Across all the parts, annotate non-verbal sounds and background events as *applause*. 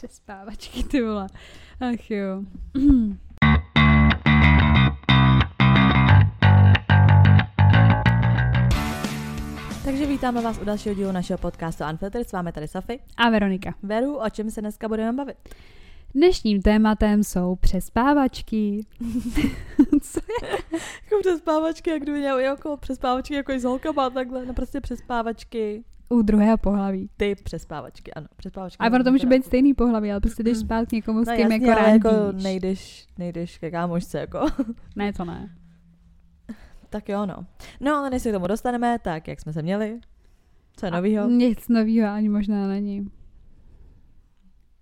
Přespávačky, ty vole. Ach jo. Takže vítáme vás u dalšího dílu našeho podcastu Unfiltered. S vámi tady Safy. A Veronika. Veru, o čem se dneska budeme bavit? Dnešním tématem jsou přespávačky. *laughs* Co je? jako přespávačky, jak kdyby měl jako přespávačky, jako i s holkama, takhle, no prostě přespávačky. U druhého pohlaví. Ty přespávačky, ano, přespávačky. A ono to může být stejný pohlaví, ale prostě jdeš spát k někomu, s no, kým jasně, jako jako nejdeš, nejdeš ke kámošce, jako. *laughs* Ne, to ne. tak jo, no. No, ale než se k tomu dostaneme, tak jak jsme se měli? Co je novýho? Nic novýho ani možná není.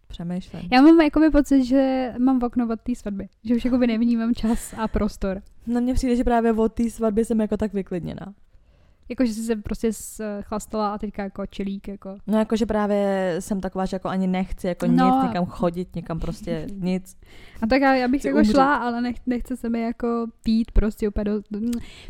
Přemýšlím. Já mám jakoby pocit, že mám v okno od té svatby. Že už jakoby nevnímám čas a prostor. No mně přijde, že právě od té svatby jsem jako tak vyklidněná. Jako, že jsi se prostě chlastala a teďka jako čelík, jako. No jakože právě jsem taková, že jako ani nechci jako No nic, někam chodit, někam prostě *laughs* nic. A tak já, já bych Chci jako umřít. šla, ale nech, nechce se mi jako pít prostě úplně do, do,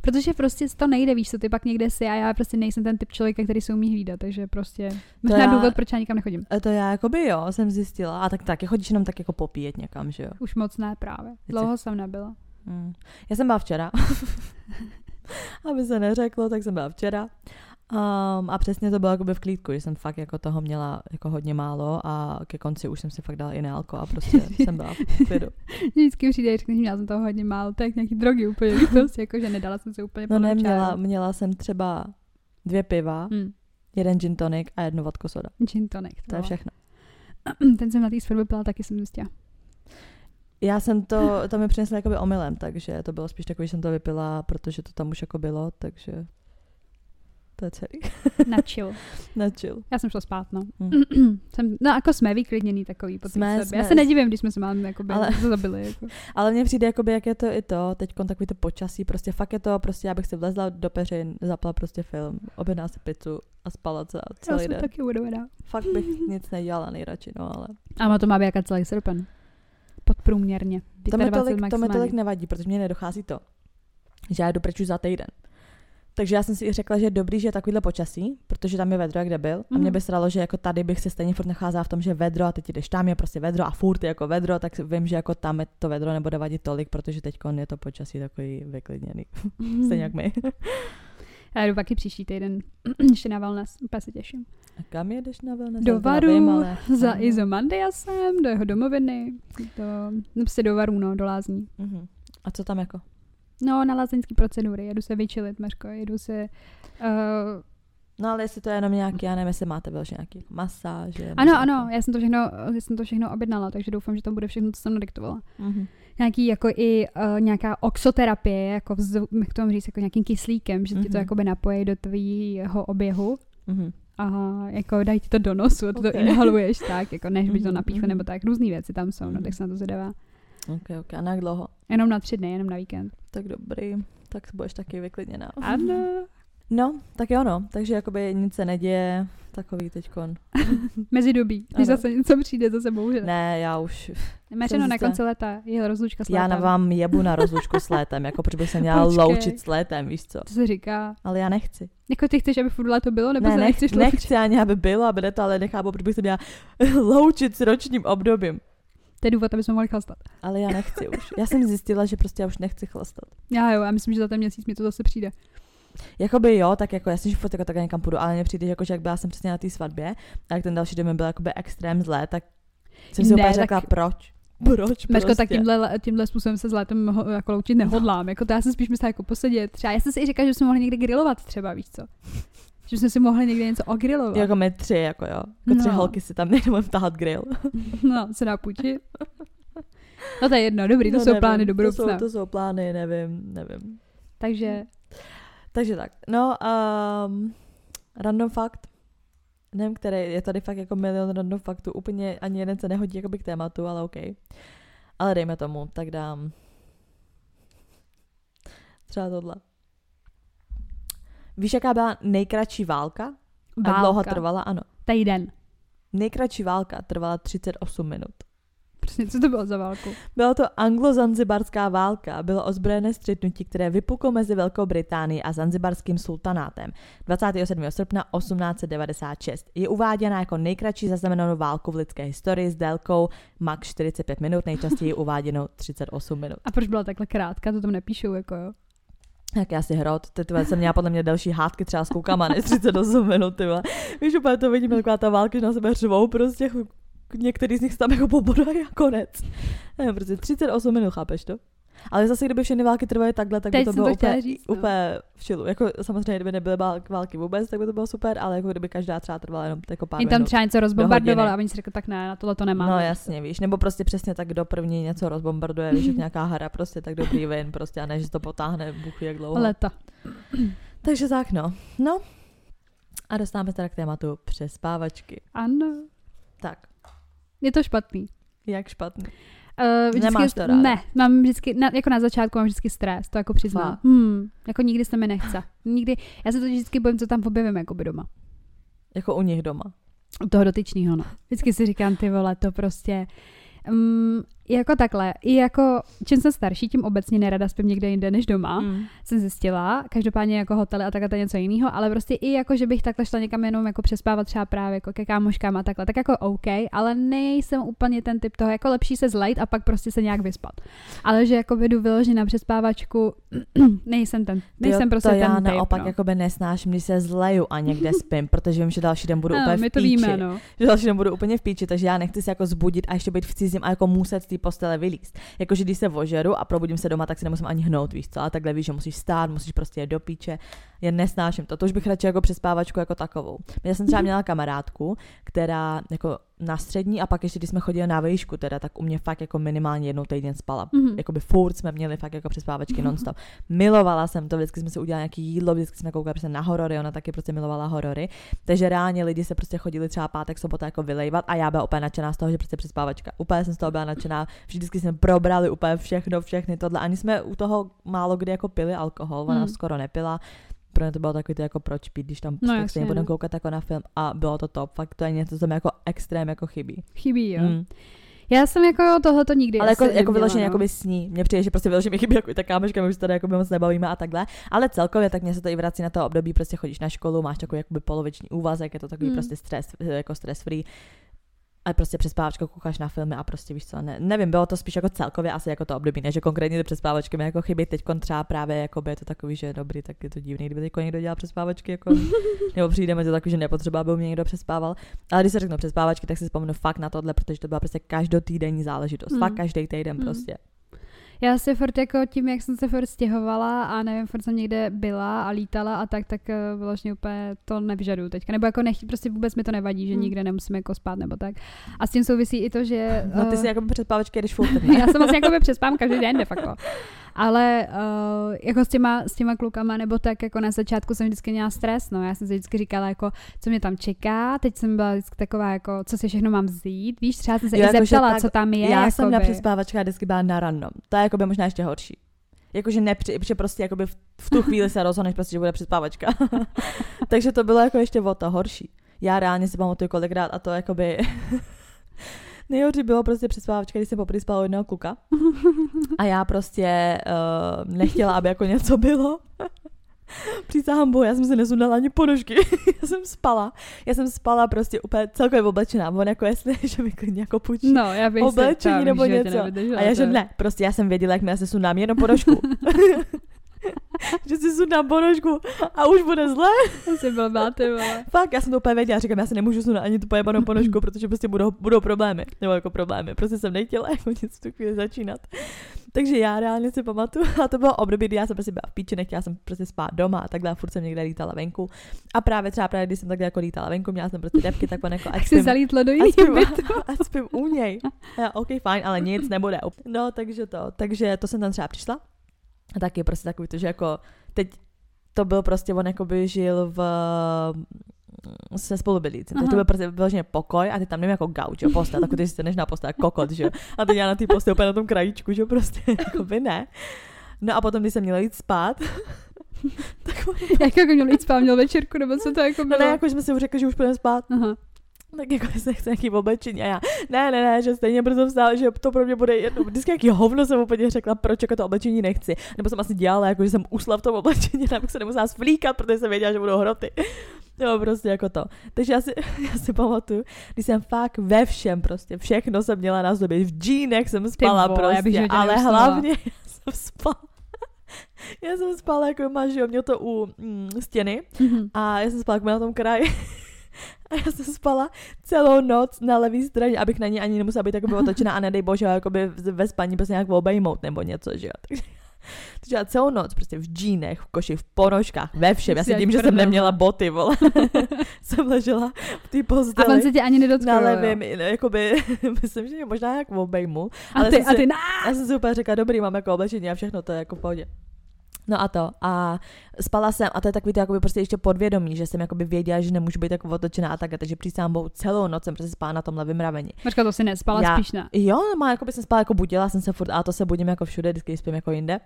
protože prostě to nejde, víš co, ty pak někde si a já prostě nejsem ten typ člověka, který se umí hlídat, takže prostě možná já- důvod, proč já nikam nechodím. A to já jakoby jo, jsem zjistila. A tak taky chodíš jenom tak jako popíjet někam, že jo? Už moc ne právě. Dlouho jsem nebyla. Hmm. Já jsem byla včera. *laughs* *laughs* Aby se neřeklo, tak jsem byla včera. Um, a přesně to bylo jakoby v klídku, že jsem fakt jako toho měla jako hodně málo a ke konci už jsem si fakt dala i nealko a prostě *laughs* jsem byla v klidu. Vždycky přijde, že měla jsem toho hodně málo, tak nějaký drogy úplně, prostě jako, že nedala jsem se úplně No ne, měla, měla jsem třeba dvě piva, Hmm. jeden gin tonic a jednu vodku soda. Gin tonic. To je vole. všechno. *clears throat* Ten jsem na té svatbě pila, taky jsem zjistila. Já jsem to, to mi přinesla jakoby omylem, takže to bylo spíš takový, že jsem to vypila, protože to tam už jako bylo, takže to je celý. Na chill. Na chill. Já jsem šla spát, no. Hm. *clears throat* jsem, no jako jsme vyklidněný takový po Jsme, svatbě. Já jsme. se nedivím, když jsme se máme jakoby Ale- *laughs* zabili. Jako. Ale mně přijde, jakoby, jak je to i to, teď takový to počasí, prostě fakt je to, prostě já bych si vlezla do peřin, zapla prostě film, objednala si pizzu a spala celá, Já celý jsem den. taky udovená. Fakt bych nic nedělala nejradši, no ale. A to má být jako celý srpen. Podprůměrně. To mi, 25 tolik, to mi tolik nevadí, protože mě nedochází to, že já jdu pryč už za týden. Takže já jsem si i řekla, že je dobrý, že je takovýhle počasí, protože tam je vedro, jak byl. A mě Mhm. by sralo, že jako tady bych se stejně furt nacházela v tom, že vedro a teď jdeš tam je prostě vedro a furt je jako vedro, tak vím, že jako tam je to vedro nebude vadit tolik, protože teď je to počasí takový vyklidněný. *laughs* Stejně jak my. Já jdu taky příští týden *clears throat* ještě na wellness, úplně se těším. A kam jedeš na wellness? Do Varu, ale... Za. Izomandiasem, do jeho domoviny, do, no prostě do Varu, no, do Lázní. Mhm. A co tam jako? No, na lázeňský procedury, jedu se vyčilit, Mařko, jedu se... Uh, No ale jestli to je jenom nějaký, já nevím, jestli máte vyloženě nějaký masáže. ano, ano, já jsem to všechno, já jsem to všechno objednala, takže doufám, že tam bude všechno, co jsem nadiktovala. Mhm. Nějaký jako i uh, nějaká oxoterapie, jako vz, jak to mám říct, jako nějakým kyslíkem, že ti to Mhm. jakoby napojí do tvýho oběhu Mhm. a jako dají ti to do nosu a ty Ok. to inhaluješ tak, jako než by to Mhm, napíchlo mhm. nebo tak, různé věci tam jsou, no Mhm. tak se na to zvědavá. Ok, ok. A na jak dlouho? Jenom na tři dny, jenom na víkend. Tak dobrý. Tak budeš taky vyklidněná. Ano. No, tak jo no. Takže jakoby nic se neděje. Takový teďkon. *laughs* Mezidobí, když Ano. zase něco přijde, zase bouře. Ne, já už, Mařeno na konci léta je rozlučka s já na létem. vám jebu na rozlučku s létem, jako proč bych se měla Počkej. loučit s létem, víš co? To se říká. Ale já nechci. Jako ty chceš, aby furt léto bylo, nebo ne, se nech, nechceš loučit? nechci ani, aby bylo, aby ne to, ale nechápu, proč bych se měla *laughs* loučit s ročním obdobím. To je důvod, aby jsme mohli chlastat. Ale já nechci už. Já jsem zjistila, že prostě já už nechci chlastat. Já jo, já myslím, že za ten měsíc mi to zase přijde. Jakoby jo, tak jako jasně, že furt jako tak někam půjdu, ale mně přijde, že jako, že jak byla jsem přesně na té svatbě, a jak ten další den byl jakoby extrém zlé, tak jsem si Ne, úplně tak- řekla, proč? Proč Mařko, prostě? tak tímhle, tímhle způsobem se s létem ho- jako loučit nehodlám. Jako to já jsem spíš myslela jako posedět. Třeba já jsem si i říkala, že jsme mohli někde grilovat třeba, víš co? Že jsme si mohli někde něco ogrilovat. Jako my tři, jako jo. Jako tři No. holky si tam nejdeme tahat grill. *laughs* No, se dá půjčit. No to je jedno, dobrý, to No, jsou nevím, plány do to budoucna. jsou, to jsou plány, nevím, nevím. Takže Takže tak. No, um, random fakt. Nevím, který, je tady fakt jako milion random faktů, úplně ani jeden se nehodí jakoby k tématu, ale OK. Ale dejme tomu, tak dám třeba tohle. Víš, jaká byla nejkratší válka? A dlouho válka. trvala? Ano. Týden. Nejkratší válka trvala 38 minut. Přesně, co to bylo za válku? Byla to anglo-zanzibarská válka. Bylo ozbrojené střetnutí, které vypuklo mezi Velkou Británií a zanzibarským sultanátem 27. srpna 1896. Je uváděna jako nejkratší zaznamenanou válku v lidské historii s délkou max 45 minut, nejčastěji uváděnou 38 minut. A proč byla takhle krátká? To tam nepíšou, jako jo. Tak já si hrot, ty tyhle, jsem měla podle mě další hádky třeba s koukama, než 38 minut, ty vole. Víš, úplně to vidím, taková ta válka, že na sebe řvou, prostě některý z nich se tam jako pobodají a konec. Ne, prostě 38 minut, chápeš to? Ale zase, kdyby všechny války trvaly takhle, tak Teď by to bylo to úplně, říct, no. úplně v čilu. Jako samozřejmě, kdyby nebyly vál- války vůbec, tak by to bylo super, ale jako kdyby každá třeba trvala jenom jako pár Jim tam minut. třeba něco rozbombardovali hodiny. a oni si řekli, tak ne, na tohle to nemám. No jasně, víš, nebo prostě přesně tak, kdo první něco rozbombarduje, víš, jak *laughs* nějaká hra, prostě tak dobrý vin, prostě a ne, že to potáhne, buchy jak dlouho. Leta. *clears throat* Takže tak no. No. A dostáváme se teda k tématu přespávačky. Ano. Tak, Je to špatný. jak špatný. Uh, vždycky, Nemáš to ráda? Ne, mám vždycky, na, jako na začátku mám vždycky stres, to jako přiznám. Hmm, jako nikdy se mi nechce. Nikdy, já se to vždycky bojím, co tam objevím jako by doma. Jako u nich doma. U toho dotyčného, no. Vždycky si říkám, ty vole, to prostě... Um, jako takhle, i jako čím jsem starší, tím obecně nerada spím někde jinde než doma. Mm. Jsem zjistila, každopádně jako hotely a takhle to je něco jiného, ale prostě i jako, že bych takhle šla někam jenom jako přespávat třeba právě jako ke kámoškám a takhle, tak jako OK, ale nejsem úplně ten typ toho, jako lepší se zlejt a pak prostě se nějak vyspat. Ale že jako vedu vyloženě na přespávačku, *clears throat* nejsem ten, nejsem Jo, prostě to ten já typ, naopak no. jakoby nesnáším, když se zleju a někde spím, protože vím, že další den budu ano, úplně v my to píči. víme, no. Že další den budu úplně v píči, takže já nechci se jako zbudit a ještě být v cizím a jako muset postele vylízt. Jakože když se vožeru a probudím se doma, tak si nemusím ani hnout, víš co, a takhle víš, že musíš stát, musíš prostě jet do píče. Já nesnáším to, to už bych radši jako přespávačku jako takovou. Já jsem třeba měla kamarádku, která jako na střední a pak ještě když jsme chodili na výšku teda, tak u mě fakt jako minimálně jednou týden spala. Mhm. Jakoby furt jsme měli fakt jako přespávačky nonstop. Milovala jsem to, vždycky jsme si udělali nějaký jídlo, vždycky jsme koukali prostě na horory, ona taky prostě milovala horory. Takže reálně lidi se prostě chodili třeba pátek, sobota jako vylejvat a já byla úplně nadšená z toho, že prostě přespávačka. Úplně jsem z toho byla nadšená, vždycky jsme probrali úplně všechno, všechny tohle. Ani jsme u toho málo kdy jako pili alkohol, ona Hmm. skoro nepila. Pro mě to bylo takový to jako proč pít, když tam No tak jasně, stejně budeme no. koukat jako na film a bylo to top, fakt to je něco, co mi jako extrém jako chybí. Chybí, jo. Mm. Já jsem jako tohleto nikdy Ale jako, jako vyloženě no. jakoby sní. Mně přijde, že prostě vyloženě mi chybí jako ta kámoška, my už se tady jako moc nebavíme a takhle. Ale celkově tak mě se to i vrací na to období, prostě chodíš na školu, máš takový jakoby poloviční úvazek, je to takový Mm. prostě stres, jako stress free. A prostě přespávačka koukáš na filmy a prostě víš co, ne, nevím, bylo to spíš jako celkově asi jako to období, ne, že konkrétně ty přespávačky mi jako chybí, teď třeba právě jako by je to takový, že dobrý, tak je to divný, kdyby teď někdo dělal přespávačky, jako, *laughs* nebo přijde mi to takový, že nepotřeba, aby mě někdo přespával. Ale když se řeknu přespávačky, tak si vzpomenu fakt na tohle, protože to byla prostě každotýdenní záležitost, Mm. fakt každý týden Mm. prostě. Já si furt jako tím, jak jsem se furt stěhovala a nevím, furt jsem někde byla a lítala a tak, tak vlastně úplně to nevyžaduju teďka. Nebo jako nech, prostě vůbec mi to nevadí, že Hmm. nikde nemusíme jako spát nebo tak. A s tím souvisí i to, že... No ty eh, si jako přespávačky jdeš furt, *laughs* já jsem vlastně jako přespám každý den de facto. Ale uh, jako s těma, s těma klukama nebo tak jako na začátku jsem vždycky měla stres, no já jsem si vždycky říkala jako, co mě tam čeká, teď jsem byla vždycky taková jako, co si všechno mám vzít, víš, třeba jsem se Jo, i jako, zeptala, tak- co tam je, Já jsem na jakoby. přespávačkách vždycky byla na random. To je jako by možná ještě horší. Jakože nepři, že prostě jakoby v, v tu chvíli se rozhodneš prostě, že bude přespávačka. *laughs* Takže to bylo jako ještě o to horší. Já reálně si pamatuju kolikrát a to jakoby... Nejhorší bylo prostě přespávačka, když jsem poprvé spala u jednoho kluka. A já prostě uh, nechtěla, aby jako něco bylo. *laughs* Přísahám bohu, já jsem si nesundala ani ponožky. *laughs* já jsem spala. Já jsem spala prostě úplně celkově oblečená. On jako jestli, *laughs* že mi klidně jako půjčí No, já bych oblečení si, nebo něco. A já, že ne, prostě já jsem věděla, jak mi se sundám jenom ponožku. *laughs* že si sundám ponožku a už bude zle. To si blbá, ty vole. Fakt, já jsem to úplně věděla, říkám, já se nemůžu sundat ani tu pojebanou ponožku, protože prostě budou, budou problémy. Nebo jako problémy. Prostě jsem nechtěla *laughs* jako nic v tu chvíli začínat. Takže já reálně si pamatuju, a to bylo období, kdy já jsem prostě byla v píči, nechtěla jsem prostě spát doma a takhle, a furt jsem někde lítala venku. A právě třeba právě, když jsem takhle jako lítala venku, měla jsem prostě depky, tak jako ať si spím, zalítlo do jiného spím, bytu. *laughs* ať spím u něj. A já, OK, fajn, ale nic nebude. No, takže to, takže to jsem tam třeba přišla. A taky prostě takový to, že jako teď to byl prostě, on jako by žil v se spolubydlícím. Takže to byl prostě vyloženě pokoj a ty tam nevím jako gauč, jo, postel, tak ty si než na postel, jako kokot, že jo. A teď já na té postel úplně na tom krajíčku, že jo, prostě, *laughs* jako by ne. No a potom, když jsem měla jít spát, *laughs* tak on, *laughs* Jak jako měl jít spát, měl večerku, nebo co to jako no bylo? ne, jako jsme si už řekli, že už půjdeme spát. Aha. Tak jako se chce nějaký oblečení a já, ne, ne, ne, že stejně brzo vstál, že to pro mě bude jedno, vždycky jaký hovno jsem úplně řekla, proč jako to oblečení nechci, nebo jsem asi dělala, jako že jsem usla v tom oblečení, *laughs* abych se nemusela svlíkat, protože jsem věděla, že budou hroty. Jo, prostě jako to. Takže já si, *laughs* já si pamatuju, když jsem fakt ve všem prostě, všechno jsem měla na sobě, v džínech jsem spala vole, prostě, ale hlavně *laughs* já jsem spala já jsem spala jako máš, jo, měl to u mm, stěny mm-hmm. a já jsem spala jako na tom kraji. A já jsem spala celou noc na levé straně, abych na ní ani nemusela být jakoby otočena a nedej bože, jakoby ve spaní prostě nějak obejmout nebo něco, že jo. *laughs* Takže takže já celou noc prostě v džínech, v koši, v ponožkách, ve všem. Já si tím, že jsem neměla boty, vole. *laughs* jsem ležela v té posteli. A on se tě ani nedotkl. Na levém, jakoby, *laughs* myslím, že mě možná jak obejmu. A ty, a ty, si, já jsem si úplně říkala, dobrý, mám jako oblečení a všechno, to je jako v pohodě. No a to. A spala jsem, a to je takový to jakoby prostě ještě podvědomí, že jsem jakoby věděla, že nemůžu být jako otočená a tak, takže přísám bohu celou noc jsem prostě spala na tom levém rameni. Počka, to si nespala Já, spíš ne? Jo, má, jako by jsem spala, jako budila jsem se furt, a to se budím jako všude, vždycky spím jako jinde.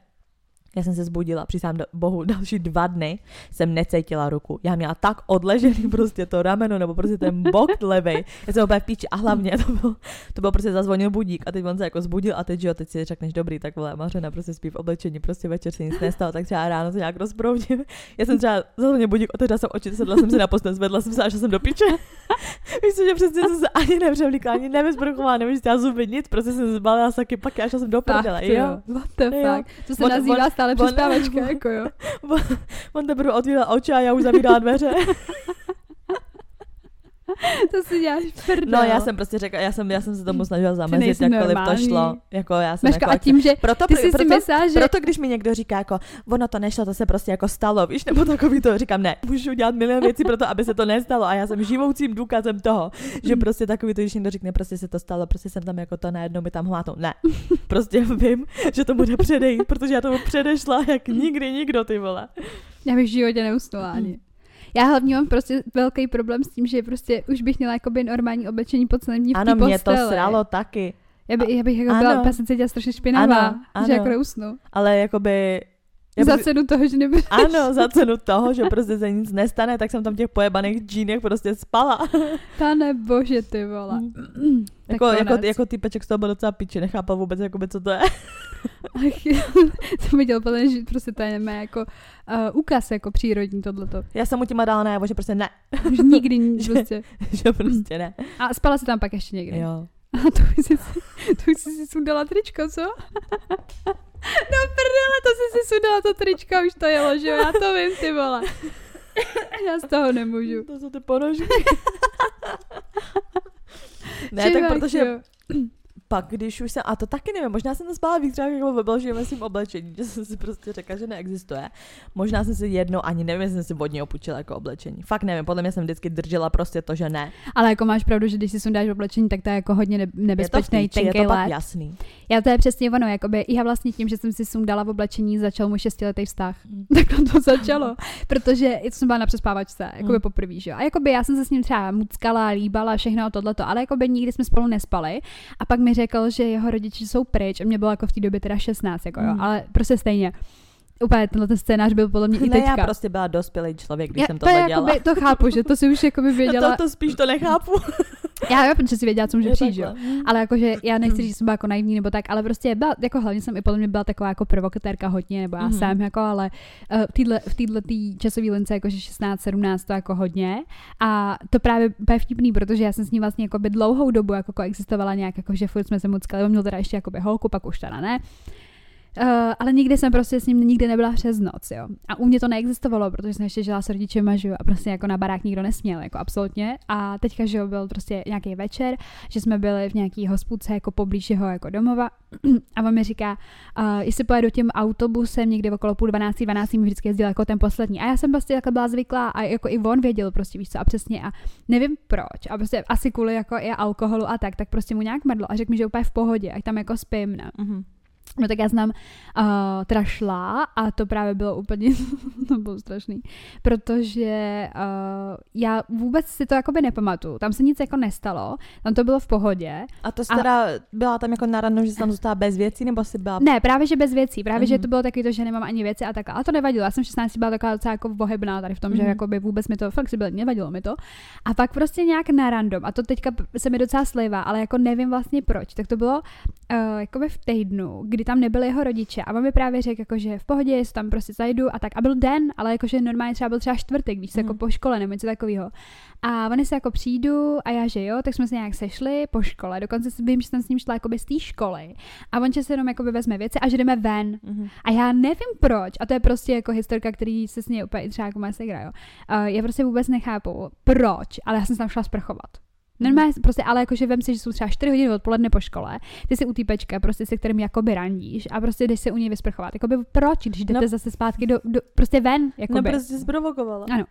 Já jsem se zbudila, přísám bohu, *laughs* další dva dny jsem necítila ruku. Já měla tak odležený *laughs* prostě to rameno, nebo prostě ten bok levej. Já jsem úplně v píči a hlavně to byl, to byl prostě zazvonil budík a teď on se jako zbudil a teď, jo, teď si řekneš, dobrý, tak vole, Mařena prostě spí v oblečení, prostě večer se nic nestalo, tak třeba ráno se nějak rozproudím. Já jsem třeba zazvonil budík, otevřela jsem oči, sedla jsem se na postel, zvedla jsem se a šla jsem do piče. Víš *laughs* že přesně jsem se ani nepřevlíkla, ani nevyzbruchovala, nevyčistila zuby, nic, prostě jsem zbalila saky, pak já šla jsem do prdele, jo. What the fuck? To se nazývá stále on, jako jo. *laughs* On, on teprve otvíral oči a já už zavírala dveře. *laughs* *laughs* to si děláš prdel. No já jsem prostě řekla, já jsem, já jsem se tomu snažila zamezit, jakkoliv to šlo. Jako já jsem Maška, jako, a tím, že proto, ty jsi proto, si myslela, že... Proto, když mi někdo říká, jako, ono to nešlo, to se prostě jako stalo, víš, nebo takový to, říkám, ne, můžu dělat milion věcí pro to, aby se to nestalo a já jsem živoucím důkazem toho, že prostě takový to, když někdo řekne, prostě se to stalo, prostě jsem tam jako to najednou mi tam hmátnou. Ne, *laughs* prostě vím, že to bude předejít, protože já tomu předešla jak nikdy nikdo, ty vole. Já bych v životě neusnula ani. Já hlavně mám prostě velký problém s tím, že prostě už bych měla jakoby normální oblečení po celém dní v Ano, mě to sralo taky. Já, by, já bych jako ano. byla, úplně se cítila strašně špinavá, ano, ano. že jako neusnu. Ale jakoby já za cenu toho, že nebudu. Ano, za cenu toho, že prostě se nic nestane, tak jsem tam v těch pojebaných džínech prostě spala. *laughs* Pane bože, ty vole. Mm. *clears throat* jako, jako, jako typeček z toho byl docela piči, nechápal vůbec, jakoby, co to je. *laughs* Ach, *laughs* to mi dělal podle, že prostě to je nemá jako uh, úkaz jako přírodní tohleto. Já jsem mu tím dala najevo, že prostě ne. Že nikdy prostě. že, že prostě ne. A spala se tam pak ještě někdy. Jo. A to už jsi, to už jsi si sundala tričko, co? No prdele, to jsi si sundala to tričko, už to jelo, že jo? Já to vím, ty vole. Já z toho nemůžu. To jsou ty ponožky. *laughs* ne, tak protože... Jo pak, když už jsem, a to taky nevím, možná jsem to spala víc třeba jako ve belžím svým oblečení, že jsem si prostě řekla, že neexistuje. Možná jsem si jednou, ani nevím, jestli jsem si vodně opučila jako oblečení. Fakt nevím, podle mě jsem vždycky držela prostě to, že ne. Ale jako máš pravdu, že když si sundáš oblečení, tak to je jako hodně nebezpečný, je to, je to pak jasný. Já to je přesně ono, jakoby já vlastně tím, že jsem si sundala v oblečení, začal můj šestiletý vztah. Mm. *laughs* tak to začalo, protože jsem byla na přespávačce, jakoby mm. poprvé, že jo. A jakoby já jsem se s ním třeba muckala, líbala, všechno tohleto, ale jakoby nikdy jsme spolu nespali. A pak mi řekl, že jeho rodiče jsou pryč a mě bylo jako v té době teda 16, jako jo, mm. ale prostě stejně úplně tenhle scénář byl podle mě i teďka. Ne, já prostě byla dospělý člověk, když já, jsem to dělala. Jakoby, to chápu, že to si už jako by *laughs* věděla. No to, to spíš to nechápu. *laughs* já jo, protože si věděla, co může je přijít, jo. Ale jakože já nechci *clears throat* říct, že jsem byla jako naivní nebo tak, ale prostě byla, jako hlavně jsem i podle mě byla taková jako provokatérka hodně, nebo já mm-hmm. jako, ale uh, v téhle v tý časové lince jakože 16, 17 to jako hodně. A to právě je vtipný, protože já jsem s ní vlastně jako by dlouhou dobu jako koexistovala nějak, jako že furt jsme se muckali, on měl teda ještě jako by holku, pak už teda ne. Uh, ale nikdy jsem prostě s ním nikdy nebyla přes noc, jo. A u mě to neexistovalo, protože jsem ještě žila s rodičema, že jo, a prostě jako na barák nikdo nesměl, jako absolutně. A teďka, že jo, byl prostě nějaký večer, že jsme byli v nějaký hospůdce jako poblíž jeho jako domova *clears throat* a on mi říká, uh, jestli pojedu tím autobusem někdy okolo půl dvanácti, dvanácti mi vždycky jezdil jako ten poslední. A já jsem prostě jako byla zvyklá a jako i on věděl prostě víš co a přesně a nevím proč. A prostě asi kvůli jako i alkoholu a tak, tak prostě mu nějak mrdlo a řekl mi, že úplně v pohodě, ať tam jako spím, ne. Mm-hmm. No tak já jsem tam uh, teda šla a to právě bylo úplně, *laughs* to bylo strašný, protože uh, já vůbec si to jakoby nepamatuju, tam se nic jako nestalo, tam to bylo v pohodě. A to jsi a... teda byla tam jako naradno, že jsi tam zůstala bez věcí, nebo si byla... Ne, právě že bez věcí, právě mm-hmm. že mhm. to bylo taky to, že nemám ani věci a tak, ale to nevadilo, já jsem 16 byla taková docela jako vohebná tady v tom, mm-hmm. že mhm. jakoby vůbec mi to, byl, nevadilo mi to. A pak prostě nějak na random, a to teďka se mi docela slivá, ale jako nevím vlastně proč, tak to bylo uh, jakoby v týdnu, kdy kdy tam nebyli jeho rodiče a on mi právě řekl, jako, že v pohodě, jestli tam prostě zajdu a tak. A byl den, ale jakože normálně třeba byl třeba čtvrtek, víš, hmm. jako po škole nebo něco takového. A oni se jako přijdu a já, že jo, tak jsme se nějak sešli po škole. Dokonce si vím, že jsem s ním šla jako z té školy. A on se jenom jako vezme věci a že jdeme ven. Mm-hmm. A já nevím proč. A to je prostě jako historka, který se s ní úplně třeba jako má se Uh, já prostě vůbec nechápu, proč, ale já jsem se tam šla sprchovat. Normálně, prostě, ale jakože vem si, že jsou třeba 4 hodiny odpoledne po škole, ty si u týpečka, prostě se kterým jakoby randíš a prostě jdeš se u něj vysprchovat. Jakoby proč, když jdete no, zase zpátky do, do, prostě ven, jakoby. No prostě zprovokovala. Ano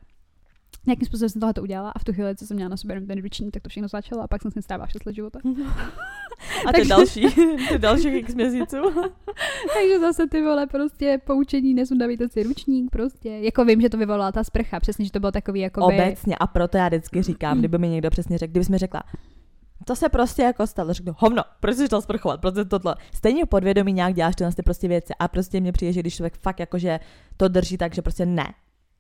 nějakým způsobem jsem tohle to udělala a v tu chvíli, co jsem měla na sobě ten ručník, tak to všechno začalo a pak jsem si stává 6 let života. *laughs* a to je další, to je další x měsíců. *laughs* Takže zase ty vole prostě poučení, nesundavejte si ručník prostě. Jako vím, že to vyvolala ta sprcha, přesně, že to bylo takový jako Obecně a proto já vždycky říkám, kdyby mi někdo přesně řekl, kdybys mi řekla, to se prostě jako stalo. Řeknu, hovno, proč jsi to sprchovat, proč tohle. Stejně podvědomí nějak děláš tyhle ty prostě věci a prostě mě přijde, že když člověk fakt jakože to drží tak, že prostě ne,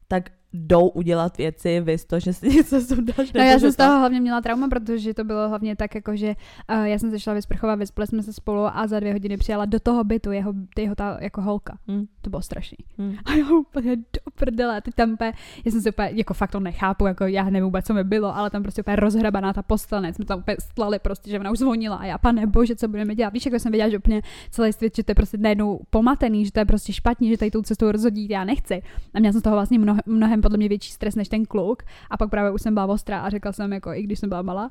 tak jdou udělat věci, vy to, že si *laughs* něco sundáš. No já jsem z toho hlavně měla trauma, protože to bylo hlavně tak, jako že uh, já jsem se šla vysprchovat, vyspali jsme se spolu a za dvě hodiny přijela do toho bytu jeho, jeho ta jako holka. Hmm. To bylo strašný. Hmm. A já úplně do prdele, ty tam úplně, já jsem si úplně, jako fakt to nechápu, jako já nevím vůbec, co mi bylo, ale tam prostě úplně rozhrabaná ta postelnec, jsme tam úplně stlali prostě, že ona už zvonila a já, pane bože, co budeme dělat. Víš, jako jsem věděla, že úplně celý svět, že to je prostě najednou pomatený, že to je prostě špatně, že tady tou cestou rozhodí, já nechci. A měla jsem z toho vlastně mnohem, mnohem podle mě větší stres než ten kluk. A pak právě už jsem byla ostrá a řekla jsem, jako i když jsem byla malá,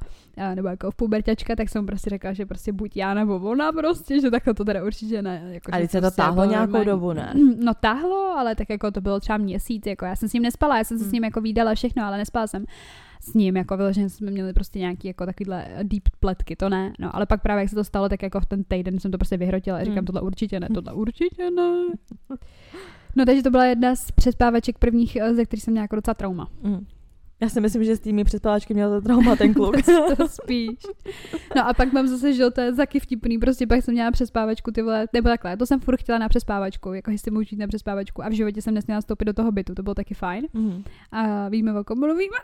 nebo jako v puberťačka, tak jsem prostě řekla, že prostě buď já nebo ona prostě, že takhle to teda určitě ne. Jako, ale se to prostě táhlo nějakou normální. dobu, ne? *clears throat* No táhlo, ale tak jako to bylo třeba měsíc, jako já jsem s ním nespala, já jsem se hmm. s ním jako výdala všechno, ale nespala jsem s ním, jako vyloženě jsme měli prostě nějaký jako takovýhle deep pletky, to ne, no, ale pak právě jak se to stalo, tak jako v ten týden jsem to prostě vyhrotila a říkám, hmm. tohle určitě ne, tohle určitě ne. *laughs* No takže to byla jedna z přespávaček prvních, eh, ze kterých jsem měla jako docela trauma. Mm. Já si myslím, že s těmi přespávačky měl to trauma ten kluk. *laughs* to spíš. No a pak mám zase, že to je taky vtipný, prostě pak jsem měla přespávačku, ty vole, nebo takhle, to jsem furt chtěla na přespávačku, jako jestli můžu jít na přespávačku a v životě jsem nesměla stoupit do toho bytu, to bylo taky fajn. Mm. A víme, o kom mluvíme.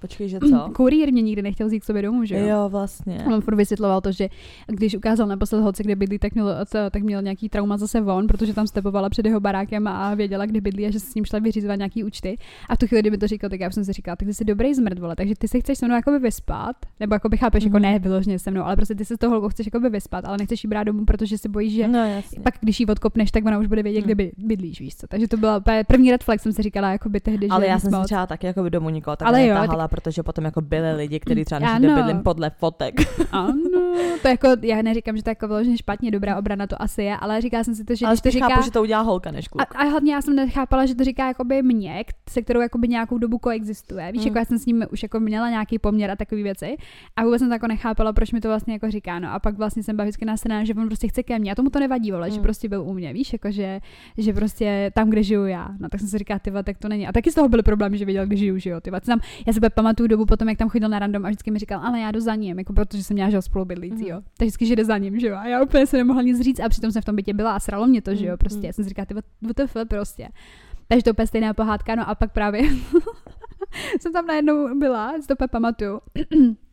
Počkej, že co? *clears throat* Kurýr mě nikdy nechtěl vzít k sobě domů, že jo? Jo, vlastně. On furt vysvětloval to, že když ukázal naposled holce, kde bydlí, tak měl, tak měl nějaký trauma zase von, protože tam stepovala před jeho barákem a věděla, kde bydlí a že se s ním šla vyřízovat nějaký účty. A v tu chvíli, kdyby to říkal, tak já jsem si říkala, tak ty jsi dobrý zmrt, vole, takže ty se chceš se mnou jakoby vyspat, nebo jakoby chápeš, mm. jako mhm. ne vyloženě se mnou, ale prostě ty se s toho holkou chceš jakoby vyspat, ale nechceš jí brát domů, protože se bojíš, že no, pak když jí odkopneš, tak ona už bude vědět, mm. kde bydlíš, víš co. Takže to byla první red flag, jsem si říkala, jakoby tehdy, ale že já jsem si třeba taky jako domů nikoho tak ale jo, protože potom jako byli lidi, kteří třeba bydlím podle fotek. *laughs* Ano, to jako, já neříkám, že to jako vyloženě špatně, dobrá obrana to asi je, ale říká jsem si to, že ale když to říká... chápu, že to udělá holka než kluk. A, a, hlavně já jsem nechápala, že to říká jakoby mě, se kterou jakoby nějakou dobu koexistuje. Víš, hmm. jako já jsem s ním už jako měla nějaký poměr a takové věci a vůbec jsem to jako nechápala, proč mi to vlastně jako říká. No a pak vlastně jsem byla vždycky nasraná, že on prostě chce ke mně a tomu to nevadí, vole, hmm. že prostě byl u mě, víš, jako že, že prostě tam, kde žiju já. No tak jsem si říkala, ty tak to není. A taky z toho byly problémy, že věděl, kde žiju, že jo. Ty tam, já se pamatuju dobu potom, jak tam chodil na random a vždycky mi říkal, ale já jdu za ním, jako protože jsem měla že spolubydlící, jo. Mm. Tak vždycky, že jde za ním, že jo. A já úplně se nemohla nic říct a přitom jsem v tom bytě byla a sralo mě to, že jo. Mm, prostě, mm. já jsem si říkala, ty WTF prostě. Takže to úplně stejná pohádka, no a pak právě *laughs* jsem tam najednou byla, si to pamatuju *clears throat*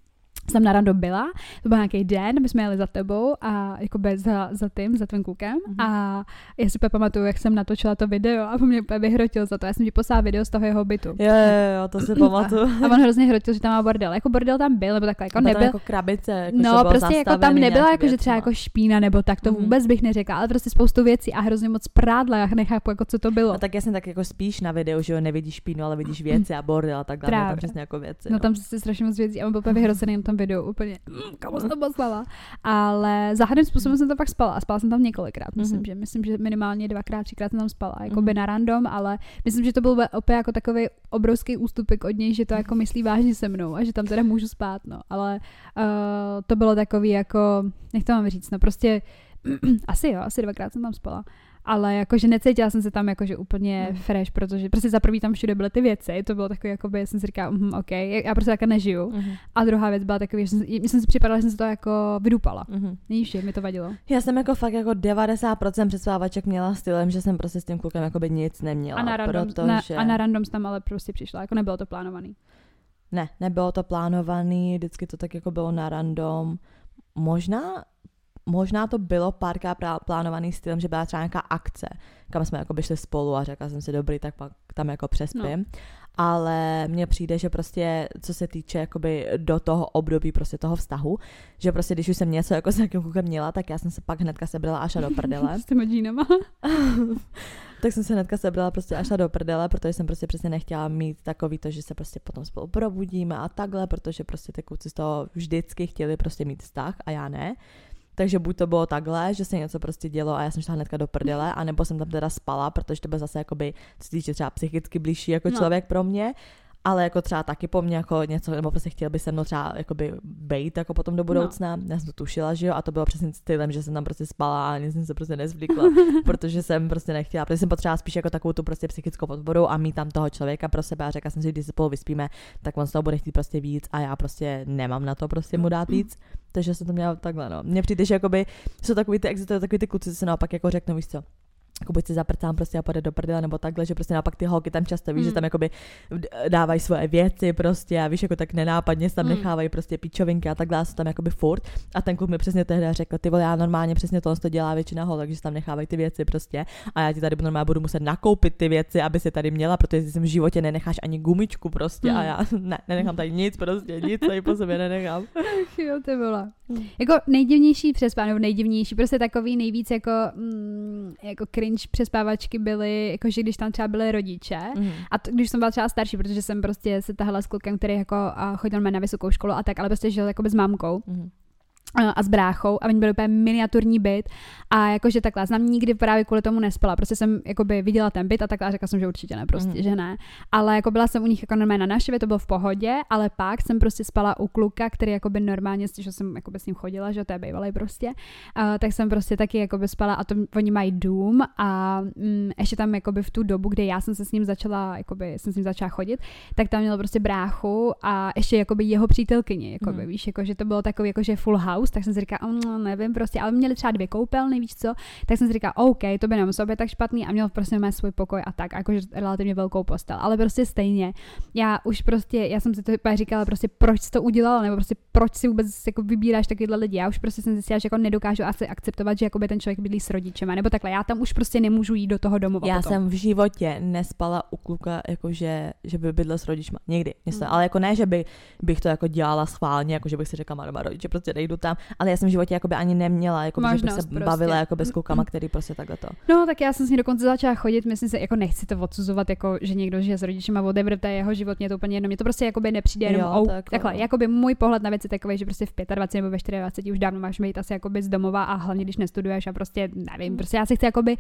jsem na rando byla, to byl nějaký den, my jsme jeli za tebou a jako bez za, za tím, za tvým klukem mm-hmm. a já si pamatuju, jak jsem natočila to video a mě úplně vyhrotil za to. Já jsem ti poslala video z toho jeho bytu. Jo, jo, jo, to si pamatuju. A, a, on hrozně hrotil, že tam má bordel. Jako bordel tam byl, nebo takhle, jako nebyl. jako krabice, jako No, prostě jako tam nebyla jako, že třeba jako špína nebo tak, to mm-hmm. vůbec bych neřekla, ale prostě spoustu věcí a hrozně moc prádla, já nechápu, jako co to bylo. No, tak já jsem tak jako spíš na videu, že jo, nevidíš špínu, ale vidíš věci a bordel a tak dále, tam přesně jako věci. No, no tam se strašně moc věcí a on byl úplně vyhrocený na tom videu, úplně mm, komu jsem to poslala. Ale záhadným způsobem jsem to pak spala. A spala jsem tam několikrát. Myslím, mm-hmm. že, myslím že minimálně dvakrát, třikrát jsem tam spala. Jako by mm-hmm. na random, ale myslím, že to byl opět jako takový obrovský ústupek od něj, že to jako myslí vážně se mnou a že tam teda můžu spát. No. Ale uh, to bylo takový jako, nech to mám říct, no prostě *clears throat* asi jo, asi dvakrát jsem tam spala ale jakože necítila jsem se tam jakože úplně mm. fresh, protože prostě za prvý tam všude byly ty věci, to bylo takové, jakoby, jsem si říkala, mm, OK, já prostě takhle nežiju. Mm. A druhá věc byla taková, že jsem, jsem si připadala, že jsem se to jako vydupala. Mm. Víš, mi to vadilo. Já jsem jako fakt jako 90% přesvávaček měla stylem, že jsem prostě s tím klukem jakoby nic neměla. A na, random, protože... na, a na randoms tam ale prostě přišla, jako nebylo to plánovaný. Ne, nebylo to plánovaný, vždycky to tak jako bylo na random. Možná možná to bylo párkrát plánovaný stylem, že byla třeba nějaká akce, kam jsme jako šli spolu a řekla jsem si, dobrý, tak pak tam jako přespím. No. Ale mně přijde, že prostě, co se týče jakoby do toho období prostě toho vztahu, že prostě když už jsem něco jako s nějakým klukem měla, tak já jsem se pak hnedka sebrala až do prdele. *laughs* s těma džínama. *laughs* tak jsem se hnedka sebrala prostě až do prdele, protože jsem prostě přesně nechtěla mít takový to, že se prostě potom spolu probudíme a takhle, protože prostě ty kluci z toho vždycky chtěli prostě mít vztah a já ne. Takže buď to bylo takhle, že se něco prostě dělo a já jsem šla hnedka do prdele, anebo jsem tam teda spala, protože to bylo zase jakoby, co se týče třeba psychicky blížší jako no. člověk pro mě ale jako třeba taky po mně jako něco, nebo prostě chtěl by se mnou třeba jakoby bejt jako potom do no. budoucna. No. Já jsem to tušila, že jo, a to bylo přesně stylem, že jsem tam prostě spala a nic jsem se prostě nezvlíkla, *laughs* protože jsem prostě nechtěla, protože jsem potřebovala spíš jako takovou tu prostě psychickou podporu a mít tam toho člověka pro sebe a řekla jsem si, když se spolu vyspíme, tak on z toho bude chtít prostě víc a já prostě nemám na to prostě mu dát víc. Takže jsem to měla takhle, no. Mně přijde, že jakoby jsou takový ty, existují takový ty kluci, co se naopak jako řeknou, víš co, jako buď si zaprcám prostě a půjde do prdele, nebo takhle, že prostě naopak ty holky tam často víš, mm. že tam jakoby dávají svoje věci prostě a víš, jako tak nenápadně se tam mm. nechávají prostě píčovinky a takhle, jsou tam jakoby furt. A ten kluk mi přesně tehdy řekl, ty vole, já normálně přesně to, to dělá většina holek, že tam nechávají ty věci prostě a já ti tady normálně budu muset nakoupit ty věci, aby si tady měla, protože jsem v životě nenecháš ani gumičku prostě mm. a já *laughs* ne, nenechám tady nic prostě, nic tady po sobě nenechám. *laughs* Ach jo, ty vole. Mm. Jako nejdivnější přespán, nebo nejdivnější, prostě takový nejvíc jako, mm, jako cringe přespávačky byly, jakože když tam třeba byly rodiče mm. a to, když jsem byla třeba starší, protože jsem prostě se tahala s klukem, který jako chodil na vysokou školu a tak, ale prostě žil jako s mámkou. Mm a s bráchou a oni byli úplně miniaturní byt a jakože takhle, znám nikdy právě kvůli tomu nespala, prostě jsem jakoby viděla ten byt a takhle a řekla jsem, že určitě ne, prostě, mm. že ne, ale jako byla jsem u nich jako normálně na návštěvě, to bylo v pohodě, ale pak jsem prostě spala u kluka, který jakoby normálně, že jsem jakoby s ním chodila, že to je bývalý prostě, uh, tak jsem prostě taky jakoby spala a to oni mají dům a mm, ještě tam jakoby v tu dobu, kdy já jsem se s ním začala, jakoby jsem s ním začala chodit, tak tam měl prostě bráchu a ještě jakoby jeho přítelkyni, jakoby, mm. víš, jako, že to bylo takový jakože full house, tak jsem si říkala, mm, nevím, prostě, ale měli třeba dvě koupelny, víš co, tak jsem si říkala, OK, to by nemuselo být tak špatný. A měl prostě mé svůj pokoj a tak, jakože relativně velkou postel, ale prostě stejně, já už prostě, já jsem si to říkala, prostě proč jsi to udělala, nebo prostě proč si vůbec jako vybíráš takovýhle lidi, já už prostě jsem zjistila, že jako nedokážu asi akceptovat, že jako by ten člověk bydlí s rodičema, nebo takhle, já tam už prostě nemůžu jít do toho domu. Já potom. jsem v životě nespala u kluka, jakože, že by bydlel s rodičma, někdy, hmm. ale jako ne, že by, bych to jako dělala schválně, jako že bych si řekla, má rodiče, prostě nejdu tam, ale já jsem v životě jakoby ani neměla, jako že bych se prostě. bavila jako s klukama, který prostě takhle to. No, tak já jsem s ní dokonce začala chodit, myslím si, jako nechci to odsuzovat, jako že někdo žije s rodičem a je jeho život, mě to úplně jedno, mě to prostě jakoby nepřijde jenom jo, tak, takhle, jakoby můj pohled na věci takový, že prostě v 25 nebo ve 24 už dávno máš být asi jakoby z domova a hlavně když nestuduješ a prostě nevím, mm. prostě já si chci jakoby mm,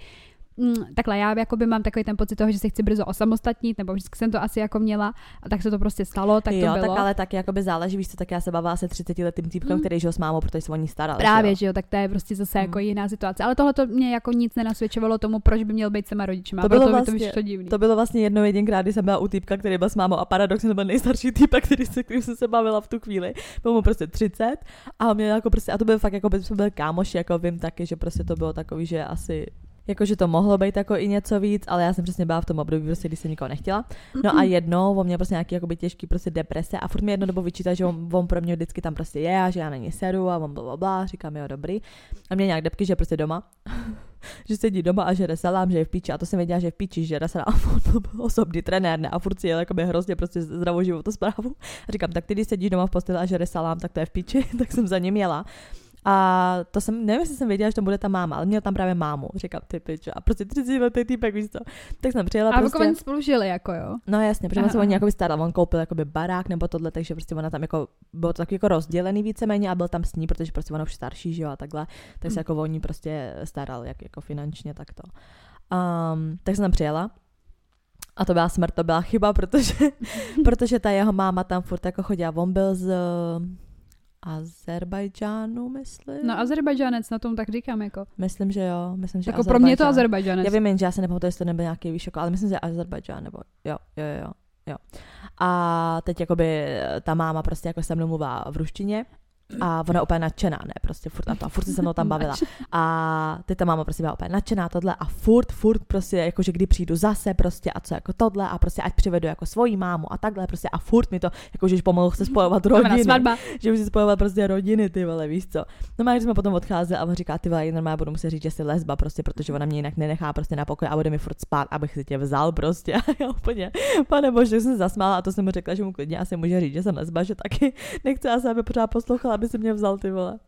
takhle já jakoby mám takový ten pocit toho, že se chci brzo osamostatnit, nebo vždycky jsem to asi jako měla, a tak se to prostě stalo, tak jo, to bylo. tak ale tak jakoby záleží, víš co, tak já se bavila se 30 letým týpkem, mm. který žil s mámou, protože se o ní staral. Právě, že jo? že jo, tak to je prostě zase mm. jako jiná situace. Ale tohle to mě jako nic nenasvědčovalo tomu, proč by měl být sama rodičema. To bylo, vlastně, to, divný. to bylo vlastně jedno jedinkrát, kdy jsem byla u týpka, který byl s mámou a paradoxně to byl nejstarší týpek, který se, který jsem se bavila v tu chvíli. Byl mu prostě 30 a mě jako prostě, a to byl fakt jako by byl kámoš, jako vím taky, že prostě to bylo takový, že asi jakože to mohlo být jako i něco víc, ale já jsem přesně byla v tom období, prostě, když jsem nikoho nechtěla. No a jednou on měl prostě nějaký jakoby těžký prostě deprese a furt mi jedno dobu vyčítá, že on, on, pro mě vždycky tam prostě je a že já na něj sedu a on bla, bla, říkám jo dobrý. A mě nějak depky, že prostě doma. *laughs* že sedí doma a žere salám, že je v píči. A to jsem věděla, že je v píči, že salám. A *laughs* on byl osobní trenér, ne? A furt si jel jakoby hrozně prostě zdravou životosprávu. A říkám, tak ty, když sedíš doma v posteli a žere salám, tak to je v píči. *laughs* tak jsem za ním jela. A to jsem, nevím, jestli jsem věděla, že tam bude ta máma, ale měl tam právě mámu. Říkám, ty pič, a prostě 30 letý týpek, víš co. Tak jsem přijela a prostě. A oni spolu žili, jako jo? No jasně, protože se o ní jako staral, on koupil jakoby barák nebo tohle, takže prostě ona tam jako, bylo to taky jako rozdělený víceméně a byl tam s ní, protože prostě ona už starší, že jo, a takhle, tak se hmm. jako o ní prostě staral, jak jako finančně, tak to. Um, tak jsem tam přijela a to byla smrt, to byla chyba, protože, *laughs* protože ta jeho máma tam furt jako chodila, on byl z Azerbajdžánu, myslím. No Azerbajdžánec na tom tak říkám jako. Myslím, že jo. Myslím, že Jako pro mě je to Azerbajdžán. Azerbajdžánec. Já vím, že já se nepamatuju, jestli to nebyl nějaký víš, jako, ale myslím, že Azerbajdžán, nebo jo, jo, jo, jo. A teď jakoby ta máma prostě jako se mnou mluvá v ruštině a ona je úplně nadšená, ne, prostě furt a to, a furt se se mnou tam bavila. *laughs* A teď ta máma prostě byla úplně nadšená tohle a furt, furt prostě jakože kdy přijdu zase prostě a co jako tohle a prostě ať přivedu jako svoji mámu a takhle prostě a furt mi to, jakože už pomalu chce spojovat *laughs* rodiny svatba. že už si spojovat prostě rodiny, ty vole, víš co. No když jsme potom odcházeli a on říká, ty vole, normálně budu muset říct, že jsi lesba, prostě, protože ona mě jinak nenechá prostě na pokoji a bude mi furt spát, abych si tě vzal prostě. *laughs* A já úplně, pane bože, jsem se zasmála a to jsem mu řekla, že mu klidně asi může říct, že jsem lesba, že taky nechce asi, aby pořád poslouchal, aby si mě vzal, ty vole.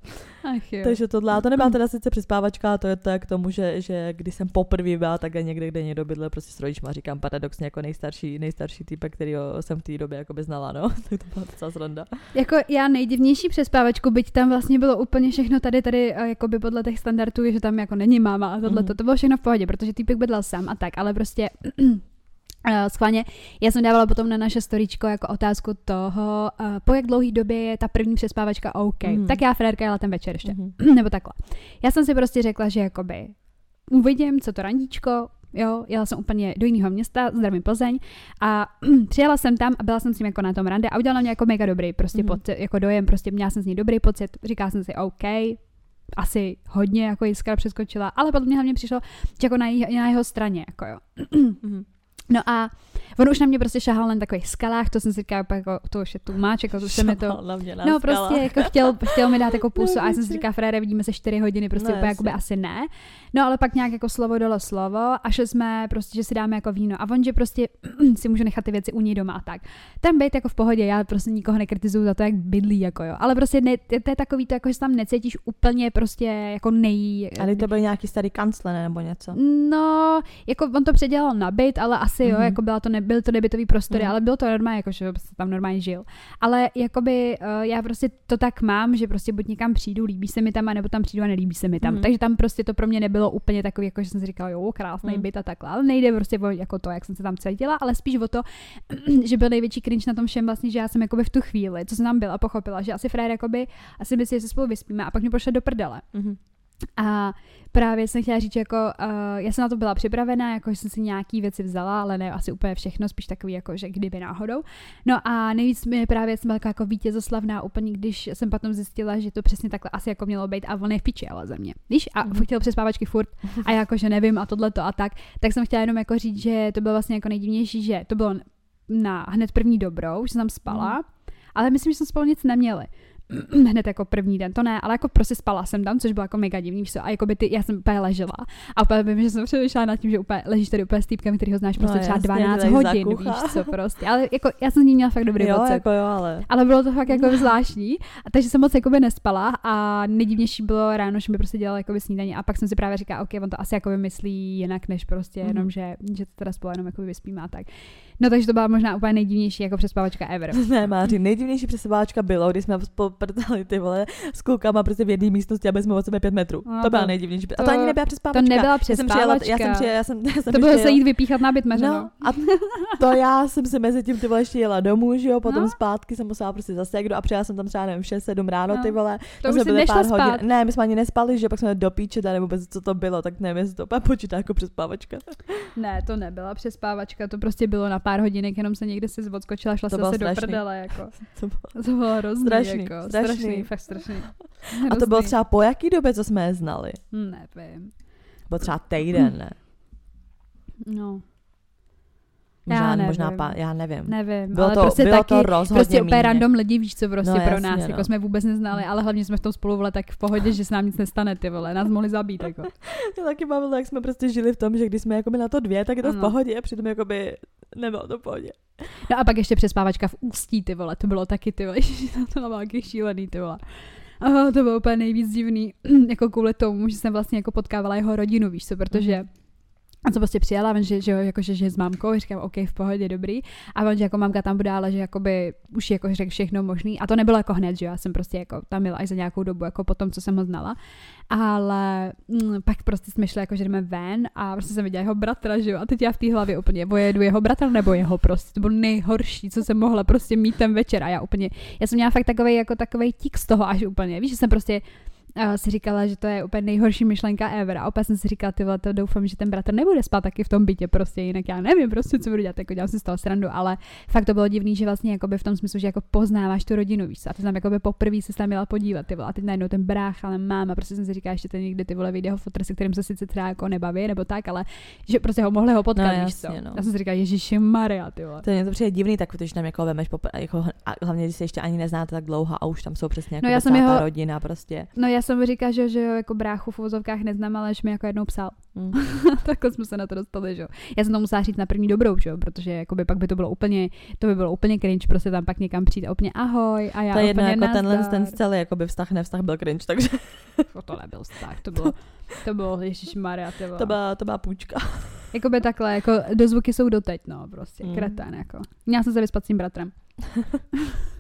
Ach jo. Takže tohle, a to nebyla *clears throat* teda sice přespávačka, a to je to k tomu, že, že když jsem poprvé byla takhle někde, kde někdo bydlel prostě s rodičma, říkám paradoxně jako nejstarší, nejstarší typ, který jsem v té době jako by znala, no. *laughs* tak to byla docela sranda. Jako já nejdivnější přespávačku, byť tam vlastně bylo úplně všechno tady, tady jako by podle těch standardů, že tam jako není máma a tohle, Mhm. to, to bylo všechno v pohodě, protože týpek bydlel sám a tak, ale prostě *clears throat* Uh, schválně, já jsem dávala potom na naše storičko jako otázku toho, uh, po jak dlouhý době je ta první přespávačka OK. Mhm. Tak já Frederka jela ten večer ještě. Mhm. *clears throat* Nebo takhle. Já jsem si prostě řekla, že jakoby uvidím, co to randíčko, jo, jela jsem úplně do jiného města, zdravím Plzeň a *clears throat* přijela jsem tam a byla jsem s ním jako na tom rande a udělala mě jako mega dobrý prostě Mhm. pocit, jako dojem, prostě měla jsem z ní dobrý pocit, říkala jsem si OK, asi hodně jako jiskra přeskočila, ale podle mě hlavně přišlo, že jako na, jeho, na jeho straně, jako jo. *clears throat* Mhm. No a on už na mě prostě šahal na takových skalách, to jsem si říkala, jako, to už je tlumáč, jako to se mi to... Šahal na mě na No prostě jako chtěl, chtěl mi dát jako *laughs* půsu a já jsem si Nevím, říkala, Frére, vidíme se 4 hodiny, prostě No, úplně jakoby asi ne. No ale pak nějak jako slovo dalo slovo a šli jsme prostě, že si dáme jako víno a on, že prostě *clears throat* si může nechat ty věci u ní doma a tak. Ten být jako v pohodě, já prostě nikoho nekritizuju za to, jak bydlí, jako jo. Ale prostě ne, to je takový to, jako že se tam necítíš úplně prostě jako nej... Ale to byl nějaký starý kancle ne, nebo něco. No, jako on to předělal na byt, ale asi jo, Mhm. jako byla to, ne, byl to nebytový prostory, Mhm. ale bylo to normálně, jako že prostě tam normálně žil. Ale jakoby uh, já prostě to tak mám, že prostě buď někam přijdu, líbí se mi tam, nebo tam přijdu a nelíbí se mi tam. Mhm. Takže tam prostě to pro mě nebylo úplně takový, jako že jsem si říkala, jo, krásný Mhm. byt a takhle. Ale nejde prostě o jako to, jak jsem se tam cítila, ale spíš o to, *clears throat* že byl největší cringe na tom všem vlastně, že já jsem jakoby v tu chvíli, co jsem tam byla, pochopila, že asi Frér jakoby, asi by si, že se spolu vyspíme a pak mě pošle do prdele. Mhm. A právě jsem chtěla říct, jako uh, já jsem na to byla připravená, jako že jsem si nějaký věci vzala, ale ne asi úplně všechno, spíš takový, jako že kdyby náhodou. No a nejvíc mi právě jsem byla jako, vítězoslavná úplně, když jsem potom zjistila, že to přesně takhle asi jako mělo být a on je v piči, ale ze mě. Víš? A mm-hmm. chtěl přespávačky furt a jako, že nevím a tohle to a tak. Tak jsem chtěla jenom jako říct, že to bylo vlastně jako nejdivnější, že to bylo na hned první dobrou, že jsem tam spala, Mhm. ale myslím, že jsme spolu nic neměli *clears throat* hned jako první den, to ne, ale jako prostě spala jsem tam, což bylo jako mega divný, víš co, a jako by ty, já jsem úplně ležela a úplně vím, že jsem přemýšlela nad tím, že úplně ležíš tady úplně s týpkem, který ho znáš prostě No třeba jasně, 12 dělají za hodin, kucha. víš co, prostě, ale jako já jsem z ní měla fakt dobrý jo, pocit. jako jo, ale... Ale bylo to fakt jako zvláštní, a takže jsem moc jakoby nespala a nejdivnější bylo ráno, že mi prostě dělala jakoby snídaně a pak jsem si právě říkala, ok, on to asi jakoby myslí jinak, než prostě Mhm. jenom, že, že to teda spolu jenom jakoby vyspíme a tak. No takže to byla možná úplně nejdivnější jako přespávačka ever. *laughs* Ne, Máří, nejdivnější přeseváčka bylo, když jsme spolu prdali ty vole s klukama prostě v jedné místnosti a jsme od sebe pět metrů. No, to byla to- nejdivější. A to- to ani nebyla přespávačka. To nebyla Já jsem přijela, přespávačka. já jsem přijela, já jsem, já jsem to bylo se jít vypíchat na byt meřeno. No, a *laughs* to já jsem si mezi tím ty vole ještě jela domů, že jo, potom No. zpátky jsem musela prostě zase někdo a přijela jsem tam třeba nevím 6, 7 ráno No. ty vole. to už jsme byli pár spát. hodin. Ne, my jsme ani nespali, že pak jsme do píče, nebo vůbec co to bylo, tak nevím, jestli to počítá jako přespávačka. Ne, to nebyla přespávačka, to prostě bylo na pár hodinek, jenom se někde si odskočila, šla To se zase do strašný. prdele, jako. *laughs* To bylo- *laughs* To bylo hrozný, Strašný, jako. strašný. strašný, fakt strašný. A to bylo Hrozný. třeba po jaký době, co jsme je znali? Nevím. Bylo třeba týden, ne? No, Možná, Já možná nevím. pa, já nevím. nevím, Bylo ale to, prostě bylo taky, to rozhodně prostě úplně random lidi, víš co, prostě No, pro jasně, nás, no. jako jsme vůbec neznali, ale hlavně jsme v tom spolu vole tak v pohodě, že se nám nic nestane, ty vole, nás mohli zabít, jako. *laughs* Mě taky bavilo, jak jsme prostě žili v tom, že když jsme jakoby na to dvě, tak je to v Ano. pohodě, a přitom jakoby nebylo to pohodě. No a pak ještě přespávačka v ústí, ty vole, to bylo taky, ty vole, *laughs* to bylo taky šílený, ty vole. Aha, to bylo úplně nejvíc divný, *clears throat* jako kvůli tomu, že jsem vlastně jako potkávala jeho rodinu, víš co, protože a co prostě přijela, že, že, jako, že, že s mámkou, říkám, OK, v pohodě, dobrý. A on, že jako mamka tam bude, ale že jakoby už jako řekl všechno možný. A to nebylo jako hned, že já jsem prostě jako tam byla i za nějakou dobu, jako po tom, co jsem ho znala. Ale mm, pak prostě jsme šli, jako, že jdeme ven a prostě jsem viděla jeho bratra, že jo. A teď já v té hlavě úplně pojedu jeho bratra nebo jeho prostě. To bylo nejhorší, co jsem mohla prostě mít ten večer. A já úplně, já jsem měla fakt takový jako takový tik z toho až úplně. Víš, že jsem prostě a si říkala, že to je úplně nejhorší myšlenka ever. A opět jsem si říkala, ty vole, to doufám, že ten bratr nebude spát taky v tom bytě, prostě jinak já nevím, prostě co budu dělat, jako dělám si z toho srandu, ale fakt to bylo divný, že vlastně jakoby v tom smyslu, že jako poznáváš tu rodinu, víš, a ty tam jako poprvé se tam měla podívat, ty vole, a teď najednou ten brách, ale máma, prostě jsem si říkala, ještě ten někdy ty vole vyjde ho fotr, se kterým se sice třeba jako nebaví, nebo tak, ale že prostě ho mohli ho potkat, no, víš co. No. Já jsem si říkala, Ježíši Maria, ty vole. To je to přijde divný, tak když tam jako vemeš, popr- jako, hlavně když se ještě ani neznáte tak dlouho a už tam jsou přesně jako no, já jsem jeho, rodina prostě. No já jsem říkala, že, že jako bráchu v uvozovkách neznám, ale že mi jako jednou psal. *laughs* Mm. Takhle jsme se na to dostali, že jo. Já jsem to musela říct na první dobrou, že jo, protože jakoby pak by to bylo úplně, to by bylo úplně cringe, prostě tam pak někam přijít a úplně ahoj a já to je jedno, jako tenhle ten celý jakoby vztah, nevztah byl cringe, takže. to, to nebyl vztah, to bylo, to bylo, Ježíš Maria, to byla, to byla půjčka. *laughs* Jakoby takhle, jako dozvuky jsou doteď, no, prostě, mm. kretén, jako. Měla jsem se vyspat s tím bratrem. *laughs*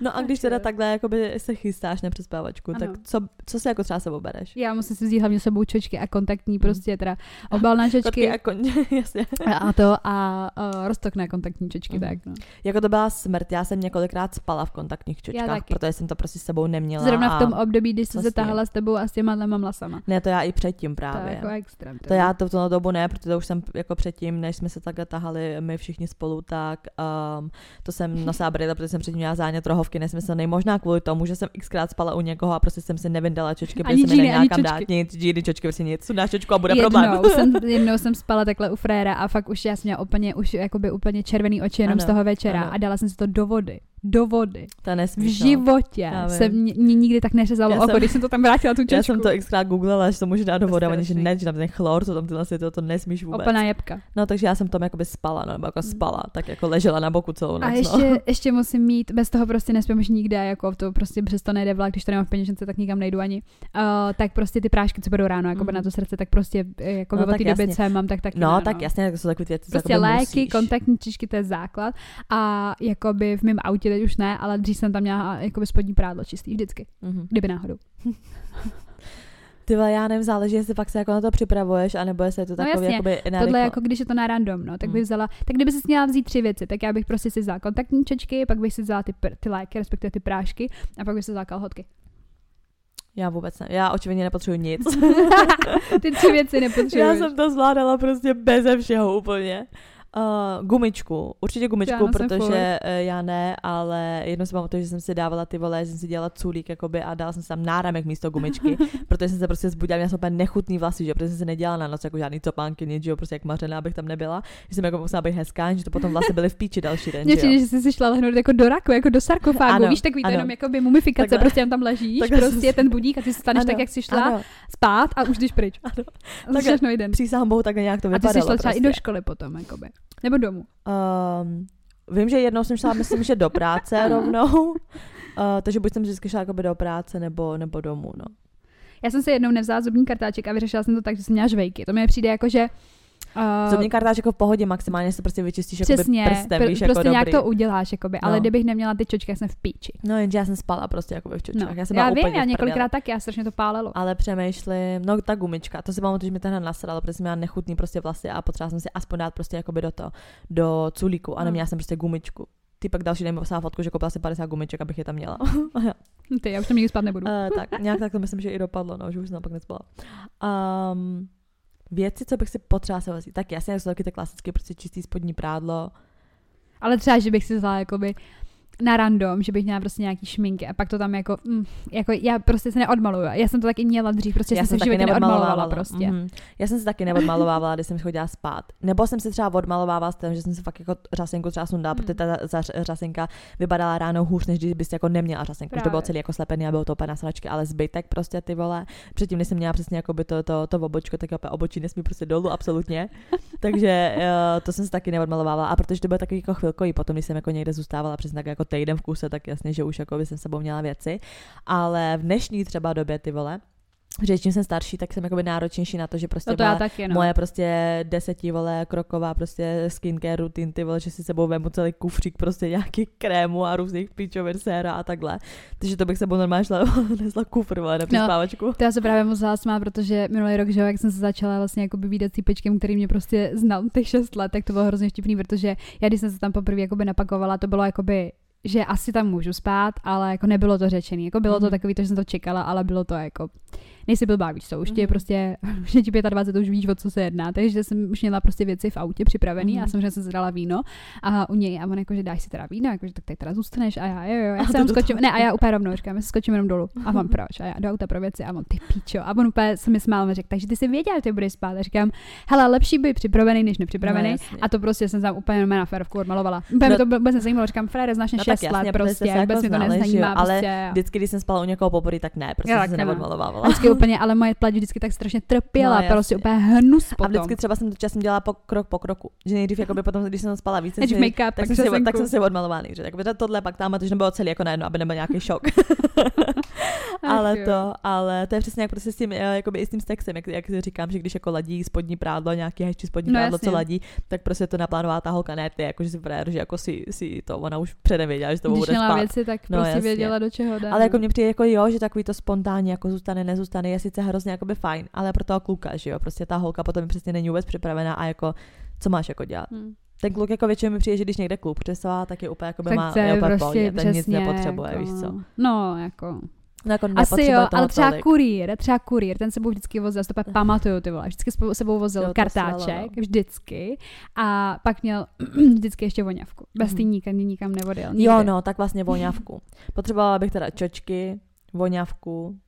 No a když teda takhle jakoby se chystáš na přespávačku, ano. tak co, co si jako třeba sebou bereš? Já musím si vzít hlavně sebou čočky a kontaktní hmm. prostě teda obalné čočky. a, kon... *laughs* jasně. a to a uh, roztokné kontaktní čočky, mm. tak no. Jako to byla smrt, já jsem několikrát spala v kontaktních čočkách, protože jsem to prostě s sebou neměla. Zrovna v tom období, když jsi se tahala s tebou a s těma mamlasama. Ne, to já i předtím právě. To jako extrém. To já to v tomhle dobu ne, protože už jsem jako předtím, než jsme se takhle tahali my všichni spolu, tak um, to jsem nosila brýle, protože jsem předtím měla zánět rohovky nesmyslný, možná kvůli tomu, že jsem xkrát spala u někoho a prostě jsem si nevyndala čočky, protože jsem mi neměla kam dát nic, džíny, čočky, prostě nic, sudáš čočku a bude jednou problém. jsem, jednou jsem spala takhle u fréra a fakt už já jsem měla úplně, už jakoby úplně červený oči jenom ano, z toho večera ano. a dala jsem si to do vody do vody. To nesmíš, v životě no. se mě, mě nikdy tak neřezalo oko, jsem, když jsem to tam vrátila tu čočku. Já jsem to xkrát googlila, že to může dát do vody, a že ne, že tam ten chlor, co tam tyhle si to, to nesmíš vůbec. Opaná jebka. No takže já jsem tam jakoby spala, no, nebo jako mm. spala, tak jako ležela na boku celou noc. A ještě, no. *laughs* ještě musím mít, bez toho prostě nespím nikde, jako to prostě přes to nejde vlak, když to nemám v peněžence, tak nikam nejdu ani. Uh, tak prostě ty prášky, co budou ráno, jako mm. na to srdce, tak prostě jako no, té doby, co mám, tak taky. No, ne, tak no. jasně, tak jsou takové věci, Prostě léky, kontaktní čišky, to je základ. A jakoby v mém autě teď už ne, ale dřív jsem tam měla jako spodní prádlo čistý vždycky, mm-hmm. kdyby náhodou. *laughs* Ty já nevím, záleží, jestli fakt se jako na to připravuješ, anebo jestli je to takový no jakoby narychlo. Tohle jako když je to na random, no, tak mm. bych vzala, tak kdyby si měla vzít tři věci, tak já bych prostě si vzala kontaktní čečky, pak bych si vzala ty, ty léky, respektive ty prášky, a pak bych si vzala kalhotky. Já vůbec ne. Já očividně nepotřebuji nic. *laughs* ty tři věci *laughs* nepotřebuješ. Já jsem to zvládala prostě beze všeho úplně. Uh, gumičku, určitě gumičku, já protože uh, já ne, ale jednou si pamatuju, že jsem si dávala ty vole, že jsem si dělala culík jakoby a dala jsem si tam náramek místo gumičky, *laughs* protože jsem se prostě zbudila, měla jsem úplně nechutný vlasy, že protože jsem se nedělala na noc jako žádný topánky, nic, že jo, prostě jak mařená, abych tam nebyla, že jsem jako musela být hezká, že to potom vlasy byly v píči další den. Mně že, že jsi si šla lehnout jako do raku, jako do sarkofágu, ano, víš, takový to jenom jako by mumifikace, takhle, prostě tam ležíš, prostě je ten budík a ty se staneš ano, tak, jak jsi šla ano. spát a už jdeš pryč. Ano. Tak všechno jeden. Přísahám bohu, tak nějak to vypadalo. A ty jsi šla třeba i do školy potom, jakoby. Nebo domů. Um, vím, že jednou jsem šla, myslím, že do práce *laughs* rovnou, uh, takže buď jsem vždycky šla jakoby do práce nebo, nebo domů, no. Já jsem si jednou nevzala zubní kartáček a vyřešila jsem to tak, že jsem měla žvejky. To mi přijde jako, že Uh, Zubní kartáč jako v pohodě maximálně se prostě vyčistíš přesně, prstem, pr- víš, prostě jako nějak dobrý. to uděláš, jakoby, no. ale kdybych neměla ty čočky, já jsem v píči. No jenže já jsem spala prostě jako v čočkách. No. Já, jsem já vím, já několikrát tak, já strašně to pálilo. Ale přemýšlím, no ta gumička, to si pamatuju, že mi tenhle nasralo, protože jsem měla nechutný prostě vlasy a potřebovala jsem si aspoň dát prostě jakoby do to, do culíku a neměla hmm. jsem prostě gumičku. Ty pak další den mi poslala fotku, že koupila si 50 gumiček, abych je tam měla. *laughs* Ty, já už tam nikdy spát *laughs* nebudu. uh, tak, nějak *laughs* tak to myslím, že i dopadlo, no, že už jsem pak nespala. Um, věci, co bych si potřeba vzít. Tak jasně, jsou taky ty klasické, prostě čistý spodní prádlo. Ale třeba, že bych si vzala jakoby na random, že bych měla prostě nějaký šminky a pak to tam jako, mm, jako já prostě se neodmaluju. Já jsem to taky měla dřív, prostě já jsem se v životě neodmalovala prostě. Mm-hmm. Já jsem se taky neodmalovávala, když jsem chodila spát. Nebo jsem se třeba odmalovávala s tím, že jsem se fakt jako řasenku třeba sundala, mm. protože ta řasenka vypadala ráno hůř, než když bys jako neměla řasenku. Právě. To bylo celý jako slepený a bylo to úplně na sračky, ale zbytek prostě ty vole. Předtím, když jsem měla přesně jako by to, to, to, to obočko, tak opět obočí nesmí prostě dolů, absolutně. Takže uh, to jsem se taky neodmalovávala. A protože to bylo takový jako chvilkový, potom, když jsem jako někde zůstávala přesně tak jako týden v kuse, tak jasně, že už jako by jsem sebou měla věci. Ale v dnešní třeba době ty vole, že čím jsem starší, tak jsem jakoby náročnější na to, že prostě No to taky, no. moje prostě deseti vole kroková prostě skincare rutin, ty vole, že si sebou vemu celý kufřík prostě nějaký krému a různých píčovin séra a takhle. Takže to bych sebou normálně šla, *laughs* nesla kufr, vole, na přespávačku. No, to já se právě moc smát, protože minulý rok, že jak jsem se začala vlastně jako výdat týpečkem, který mě prostě znal těch 6 let, tak to bylo hrozně vtipný, protože já když jsem se tam poprvé jakoby napakovala, to bylo jakoby že asi tam můžu spát, ale jako nebylo to řečený. Jako bylo mm. to mhm. takový, to, že jsem to čekala, ale bylo to jako nejsi blbá, víš co, už ti je mhm. prostě, *laughs* už je ti 25, už víš, o co se jedná, takže jsem už měla prostě věci v autě připravený mm. a samozřejmě jsem si dala víno a u něj a on jako, že dáš si teda víno, jako, že tak tady teda zůstaneš a já, jo, jo, já *laughs* jsem skočím, ne a já úplně rovnou říkám, já se skočím jenom dolů a on proč a já do auta pro věci a on ty píčo a on úplně se mi smál a řekl, takže ty si věděl, že ty budeš spát a říkám, hele, lepší by připravený, než nepřipravený no, a to prostě jsem tam úplně na férovku odmalovala. Úplně no, to vůbec nezajímalo, říkám, Frére, znáš no, 6 let, prostě, vůbec mi to nezajímá. Ale prostě, vždycky, když jsem spala u někoho poprvé, tak ne, prostě jsem se neodmalovávala. Vždycky úplně, ale moje pleť vždycky tak strašně trpěla, no, prostě úplně hnus potom. A vždycky třeba jsem to časem dělala po krok po kroku, že nejdřív jakoby potom, když jsem spala víc, si, make-up, tak, jsem si, tak jsem si odmalovaný, že tak tohle pak tam, to nebylo celý jako najednou, aby nebyl nějaký šok. *laughs* ale to, ale to je přesně jak prostě s tím, eh, jakoby i s tím sexem, jak, jak říkám, že když jako ladí spodní prádlo, nějaký hezčí spodní no, prádlo, jasně. co ladí, tak prostě to naplánová ta holka, ne ty, jako že si frajer, že jako si, si to, ona už předem věděla, že to bude spát. věci, tak no, prostě jasně. věděla, do čeho dá. Ale jako mě přijde jako jo, že takový to spontánně jako zůstane, nezůstane, je sice hrozně jakoby fajn, ale pro toho kluka, že jo, prostě ta holka potom přesně není vůbec připravená a jako co máš jako dělat. Hmm. Ten kluk jako většinou mi přijde, že když někde klub přesá, tak je úplně jako by má, je úplně prostě, ten nic nepotřebuje, jako, víš co. No, jako No jako Asi jo, ale třeba tolik. kurýr, třeba kurýr, ten sebou vždycky vozil, to pak pamatuju ty vole, vždycky sebou vozil jo, kartáček, no. vždycky, a pak měl *clears throat* vždycky ještě voňavku, bez mm. nikam, nikam nevodil. Nikdy. Jo, no, tak vlastně voňavku. Potřebovala bych teda čočky, voňavku,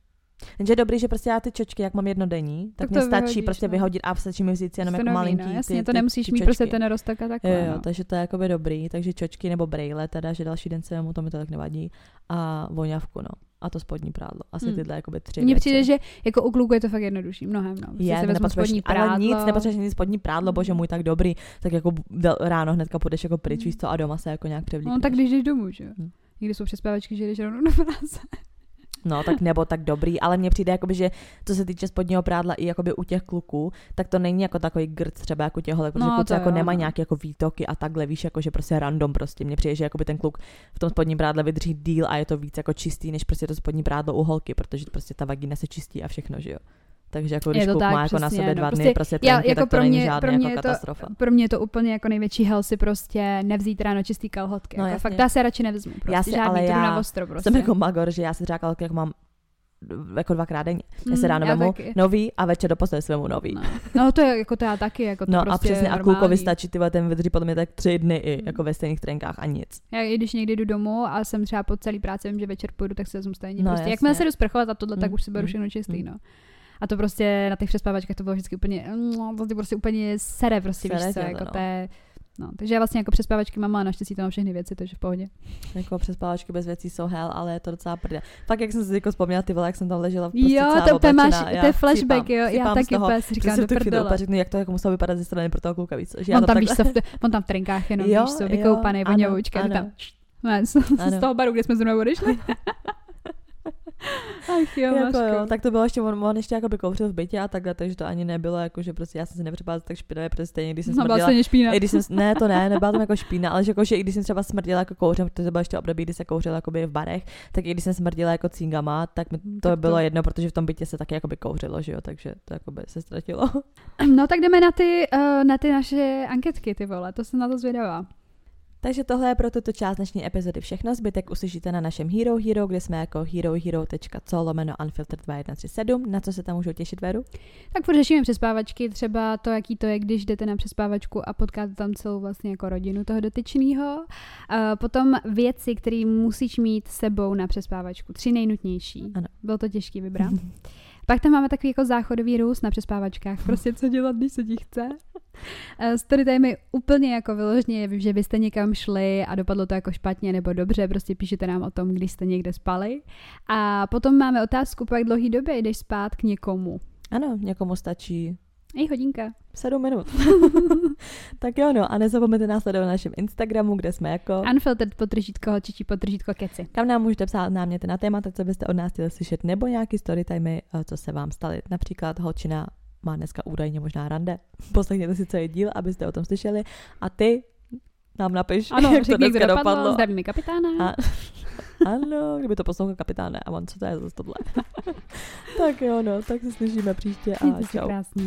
Jenže je dobrý, že prostě já ty čočky, jak mám jednodenní, tak, tak mě stačí vyhodíš, prostě no. vyhodit a stačí mi vzít jenom jako malinký. No, jasně, ty, to nemusíš ty, ty mít prostě ten roztok a takhle. Jo, jo, no. takže to je jakoby dobrý, takže čočky nebo brejle teda, že další den se mu to mi to tak nevadí a voňavku, no a to spodní prádlo. Asi hmm. tyhle jakoby tři Mně přijde, že jako u kluku je to fakt jednodušší, mnohem. No. Je, se vezmu spodní prádlo. Ale nic, nepotřebuješ nic spodní prádlo, bože můj, tak dobrý, tak jako ráno hnedka půjdeš jako pryč, hmm. víš co, a doma se jako nějak převlíkneš. No tak když jdeš domů, že jo. Hmm. Někdy jsou přespávačky, že jdeš rovnou do práce. No, tak nebo tak dobrý, ale mně přijde, jakoby, že co se týče spodního prádla i jakoby u těch kluků, tak to není jako takový grc třeba jako těch holek, protože no, kluci jako nemají nějaké jako výtoky a takhle, víš, jako že prostě random prostě. Mně přijde, že jakoby ten kluk v tom spodním prádle vydrží díl a je to víc jako čistý, než prostě to spodní prádlo u holky, protože prostě ta vagina se čistí a všechno, že jo. Takže jako když kluk tak, má jako na sebe no, dva dny prostě, prostě trenky, já, jako tak to pro mě, není žádný pro mě jako katastrofa. To, pro mě je to úplně jako největší hell si prostě nevzít ráno čistý kalhotky. No, jako fakt, já se radši nevezmu. Prostě, já si, žádný ale já na ostro, prostě. jsem jako magor, že já si třeba kalhotky jako mám jako dvakrát denně. Já se mm, ráno vemu nový a večer do postele svému nový. No. no. to je jako to já taky. Jako to no prostě a přesně a klukovi stačí ty ten vydrží podle mě tak tři dny i mm. jako ve stejných trenkách a nic. Já i když někdy jdu domů a jsem třeba po celý práci, vím, že večer půjdu, tak se vezmu stejně. No, prostě. Jakmile se jdu sprchovat a tohle, mm. tak už si beru mm, všechno čistý. Mm. No. A to prostě na těch přespávačkách to bylo vždycky úplně, no, to ty prostě úplně sere prostě, sere víš co, jako no. to je, No, takže já vlastně jako přespávačky mám a naštěstí to mám všechny věci, takže v pohodě. Jako přespávačky bez věcí jsou hell, ale je to docela prdě. Fakt, jak jsem si jako vzpomněla, ty vole, jak jsem tam ležela v prostě Jo, to, to máš, to je flashback, jo, já taky úplně si říkám, do prdele. Řeknu, jak to jako muselo vypadat ze strany pro toho kluka, víc. Že on tam, víš co, on tam v trinkách jenom, jo, víš co, vykoupaný, voňavoučka, tam, z, *laughs* z toho baru, kde jsme zrovna odešli. *laughs* Ach jo, jako jo, tak to bylo ještě, on, on ještě by kouřil v bytě a takhle, takže to ani nebylo, jako že prostě já jsem si nepřipadala tak špinavě, protože stejně, když jsem no, smrdila. špína. I když jsem, ne, to ne, nebyla tam jako špína, ale že, jako, že i když jsem třeba smrdila jako kouřem, protože to bylo ještě období, kdy se kouřilo jakoby v barech, tak i když jsem smrdila jako cingama, tak mi to tak bylo to... jedno, protože v tom bytě se taky jakoby kouřilo, že jo, takže to jakoby se ztratilo. No tak jdeme na ty, uh, na ty naše anketky, ty vole, to jsem na to zvědavá. Takže tohle je pro tuto část dnešní epizody všechno. Zbytek uslyšíte na našem Hero Hero, kde jsme jako herohero.co lomeno unfiltered 2137. Na co se tam můžou těšit, Veru? Tak furt řešíme přespávačky, třeba to, jaký to je, když jdete na přespávačku a potkáte tam celou vlastně jako rodinu toho dotyčného. Potom věci, které musíš mít sebou na přespávačku. Tři nejnutnější. Ano. Bylo to těžký vybrat. *laughs* Pak tam máme takový jako záchodový růst na přespávačkách. Prostě co dělat, když se ti chce. Eh, story time je úplně jako vyložně, že byste někam šli a dopadlo to jako špatně nebo dobře, prostě píšete nám o tom, když jste někde spali. A potom máme otázku, po jak dlouhý době jdeš spát k někomu. Ano, někomu stačí I hodinka. Sedm minut. *laughs* tak jo, no a nezapomeňte nás sledovat na našem Instagramu, kde jsme jako... Unfiltered potržítko, holčičí potržítko keci. Tam nám můžete psát náměty na témata, co byste od nás chtěli slyšet, nebo nějaký storytimey, eh, co se vám staly. Například holčina má dneska údajně možná rande. *laughs* Poslechněte si celý díl, abyste o tom slyšeli. A ty nám napiš, ano, jak to dneska dopadlo, dopadlo. zdravíme kapitána. A, ano, kdyby to poslouchal kapitáne. A on, co to je zase tohle? *laughs* tak jo, no, tak se slyšíme příště a Mějte čau. krásně.